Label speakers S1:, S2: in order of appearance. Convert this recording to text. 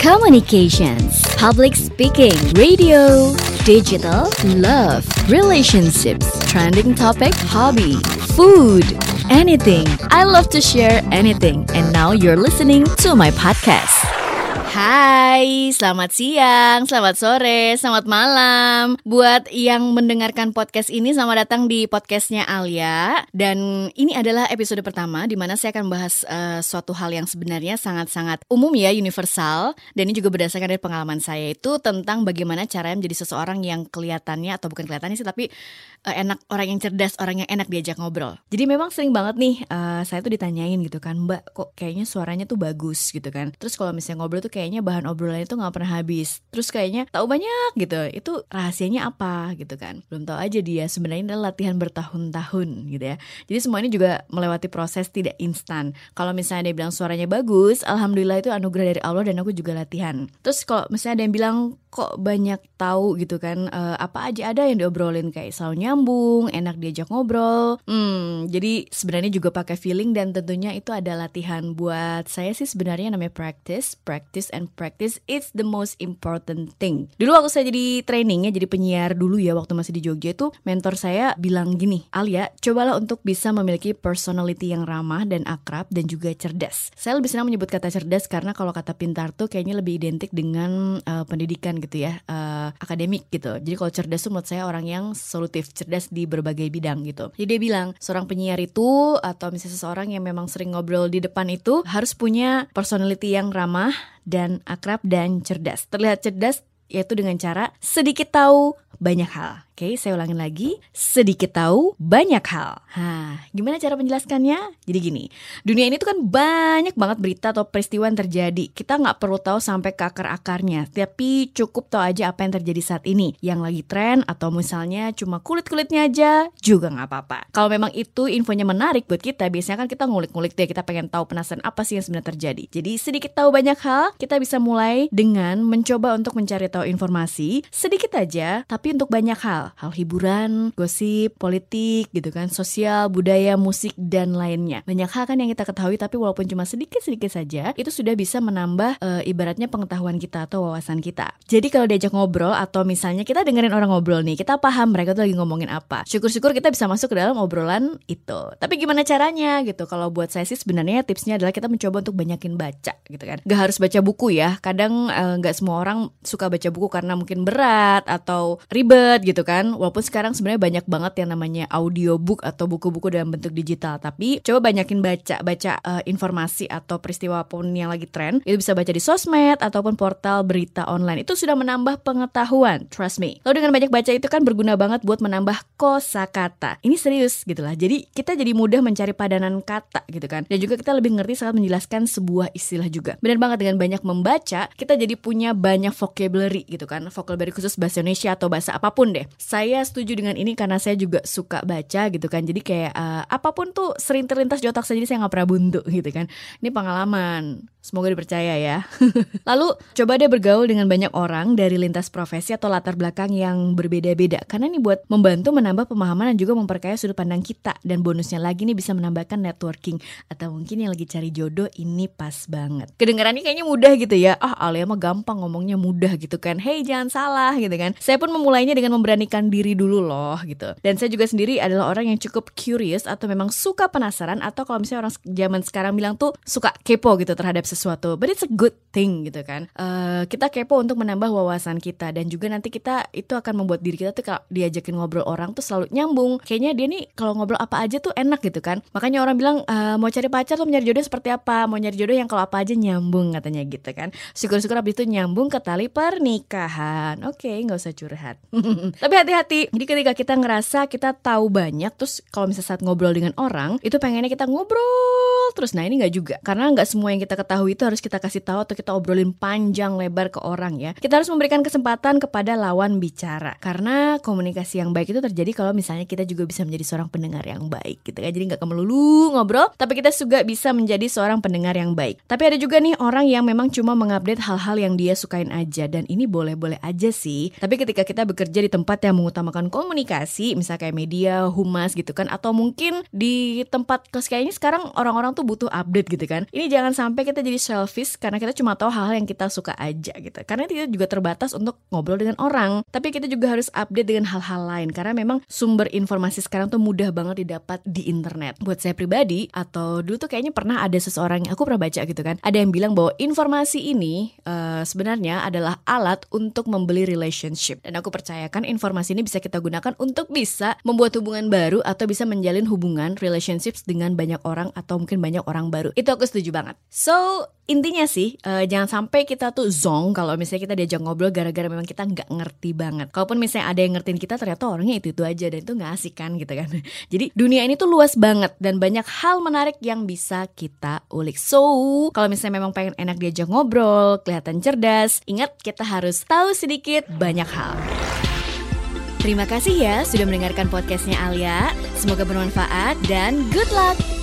S1: communications, public speaking, radio, digital, love, relationships, trending topic, hobby, food, anything. I love to share anything. And now you're listening to my podcast. Hai, selamat siang, selamat sore, selamat malam. Buat yang mendengarkan podcast ini, selamat datang di podcastnya Alia. Dan ini adalah episode pertama di mana saya akan bahas uh, suatu hal yang sebenarnya sangat-sangat umum ya, universal. Dan ini juga berdasarkan dari pengalaman saya itu tentang bagaimana caranya menjadi seseorang yang kelihatannya, atau bukan kelihatannya sih, tapi uh, enak, orang yang cerdas, orang yang enak diajak ngobrol. Jadi memang sering banget nih, uh, saya tuh ditanyain gitu kan Mbak, kok kayaknya suaranya tuh bagus gitu kan. Terus kalau misalnya ngobrol tuh kayak kayaknya bahan obrolan itu nggak pernah habis. Terus kayaknya tahu banyak gitu itu rahasianya apa gitu kan. Belum tahu aja dia sebenarnya adalah latihan bertahun-tahun gitu ya. Jadi semua ini juga melewati proses tidak instan. Kalau misalnya dia bilang suaranya bagus alhamdulillah itu anugerah dari Allah dan aku juga latihan. Terus kalau misalnya ada yang bilang kok banyak tahu gitu kan uh, apa aja ada yang diobrolin kayak selalu nyambung enak diajak ngobrol. Hmm jadi sebenarnya juga pakai feeling dan tentunya itu ada latihan buat saya sih sebenarnya namanya practice practice and practice it's the most important thing. Dulu waktu saya jadi training ya jadi penyiar dulu ya waktu masih di Jogja itu mentor saya bilang gini Alia cobalah untuk bisa memiliki personality yang ramah dan akrab dan juga cerdas. Saya lebih senang menyebut kata cerdas karena kalau kata pintar tuh kayaknya lebih identik dengan uh, pendidikan gitu ya uh, akademik gitu. Jadi kalau cerdas tuh menurut saya orang yang solutif cerdas di berbagai bidang gitu. Jadi dia bilang seorang penyiar itu atau misalnya seseorang yang memang sering ngobrol di depan itu harus punya personality yang ramah dan akrab dan cerdas. Terlihat cerdas yaitu dengan cara sedikit tahu banyak hal Oke, saya ulangin lagi. Sedikit tahu, banyak hal. Hah, gimana cara menjelaskannya? Jadi gini, dunia ini tuh kan banyak banget berita atau peristiwa yang terjadi. Kita nggak perlu tahu sampai ke akar-akarnya, tapi cukup tahu aja apa yang terjadi saat ini. Yang lagi tren atau misalnya cuma kulit-kulitnya aja, juga nggak apa-apa. Kalau memang itu infonya menarik buat kita, biasanya kan kita ngulik-ngulik deh, kita pengen tahu penasaran apa sih yang sebenarnya terjadi. Jadi sedikit tahu banyak hal, kita bisa mulai dengan mencoba untuk mencari tahu informasi sedikit aja, tapi untuk banyak hal hal hiburan, gosip, politik gitu kan, sosial, budaya, musik dan lainnya. Banyak hal kan yang kita ketahui tapi walaupun cuma sedikit-sedikit saja itu sudah bisa menambah e, ibaratnya pengetahuan kita atau wawasan kita. Jadi kalau diajak ngobrol atau misalnya kita dengerin orang ngobrol nih, kita paham mereka tuh lagi ngomongin apa. Syukur-syukur kita bisa masuk ke dalam obrolan itu. Tapi gimana caranya gitu? Kalau buat saya sih sebenarnya tipsnya adalah kita mencoba untuk banyakin baca gitu kan. Gak harus baca buku ya. Kadang eh, nggak e, semua orang suka baca buku karena mungkin berat atau ribet gitu kan. Walaupun sekarang sebenarnya banyak banget yang namanya audiobook atau buku-buku dalam bentuk digital. Tapi coba banyakin baca baca uh, informasi atau peristiwa apa pun yang lagi tren. Itu bisa baca di sosmed ataupun portal berita online. Itu sudah menambah pengetahuan trust me. Lalu dengan banyak baca itu kan berguna banget buat menambah kosakata. Ini serius gitu lah. Jadi kita jadi mudah mencari padanan kata gitu kan. Dan juga kita lebih ngerti saat menjelaskan sebuah istilah juga. Benar banget dengan banyak membaca kita jadi punya banyak vocabulary gitu kan. Vocabulary khusus bahasa Indonesia atau bahasa apa pun deh saya setuju dengan ini karena saya juga suka baca gitu kan jadi kayak uh, apa pun tuh sering terlintas di otak saya jadi saya nggak pernah buntu gitu kan ini pengalaman Semoga dipercaya ya. Lalu coba deh bergaul dengan banyak orang dari lintas profesi atau latar belakang yang berbeda-beda karena ini buat membantu menambah pemahaman dan juga memperkaya sudut pandang kita dan bonusnya lagi nih bisa menambahkan networking atau mungkin yang lagi cari jodoh ini pas banget. Kedengarannya kayaknya mudah gitu ya. Ah, Alia mah gampang ngomongnya mudah gitu kan. Hey, jangan salah gitu kan. Saya pun memulainya dengan memberanikan diri dulu loh gitu. Dan saya juga sendiri adalah orang yang cukup curious atau memang suka penasaran atau kalau misalnya orang zaman sekarang bilang tuh suka kepo gitu terhadap sesuatu. But it's a good thing gitu kan. Uh, kita kepo untuk menambah wawasan kita dan juga nanti kita itu akan membuat diri kita tuh kalau diajakin ngobrol orang tuh selalu nyambung. Kayaknya dia nih kalau ngobrol apa aja tuh enak gitu kan. Makanya orang bilang uh, mau cari pacar tuh nyari jodoh seperti apa? Mau nyari jodoh yang kalau apa aja nyambung katanya gitu kan. Syukur-syukur abis itu nyambung ke tali pernikahan. Oke okay, nggak usah curhat tapi hati-hati jadi ketika kita ngerasa kita tahu banyak terus kalau misalnya saat ngobrol dengan orang itu pengennya kita ngobrol terus nah ini nggak juga karena nggak semua yang kita ketahui tahu itu harus kita kasih tahu atau kita obrolin panjang lebar ke orang ya. Kita harus memberikan kesempatan kepada lawan bicara karena komunikasi yang baik itu terjadi kalau misalnya kita juga bisa menjadi seorang pendengar yang baik gitu kan. Jadi nggak melulu ngobrol, tapi kita juga bisa menjadi seorang pendengar yang baik. Tapi ada juga nih orang yang memang cuma mengupdate hal-hal yang dia sukain aja dan ini boleh-boleh aja sih. Tapi ketika kita bekerja di tempat yang mengutamakan komunikasi, misalnya kayak media, humas gitu kan, atau mungkin di tempat kos kayaknya sekarang orang-orang tuh butuh update gitu kan. Ini jangan sampai kita jadi selfish karena kita cuma tahu hal-hal yang kita suka aja gitu. Karena kita juga terbatas untuk ngobrol dengan orang, tapi kita juga harus update dengan hal-hal lain karena memang sumber informasi sekarang tuh mudah banget didapat di internet. Buat saya pribadi atau dulu tuh kayaknya pernah ada seseorang yang aku pernah baca gitu kan, ada yang bilang bahwa informasi ini uh, sebenarnya adalah alat untuk membeli relationship dan aku percayakan informasi ini bisa kita gunakan untuk bisa membuat hubungan baru atau bisa menjalin hubungan relationships dengan banyak orang atau mungkin banyak orang baru. Itu aku setuju banget. So, intinya sih uh, jangan sampai kita tuh zong kalau misalnya kita diajak ngobrol gara-gara memang kita nggak ngerti banget. Kalaupun misalnya ada yang ngertiin kita ternyata orangnya itu itu aja dan itu nggak asik kan gitu kan. Jadi dunia ini tuh luas banget dan banyak hal menarik yang bisa kita ulik. So kalau misalnya memang pengen enak diajak ngobrol, kelihatan cerdas, ingat kita harus tahu sedikit banyak hal. Terima kasih ya sudah mendengarkan podcastnya Alia. Semoga bermanfaat dan good luck.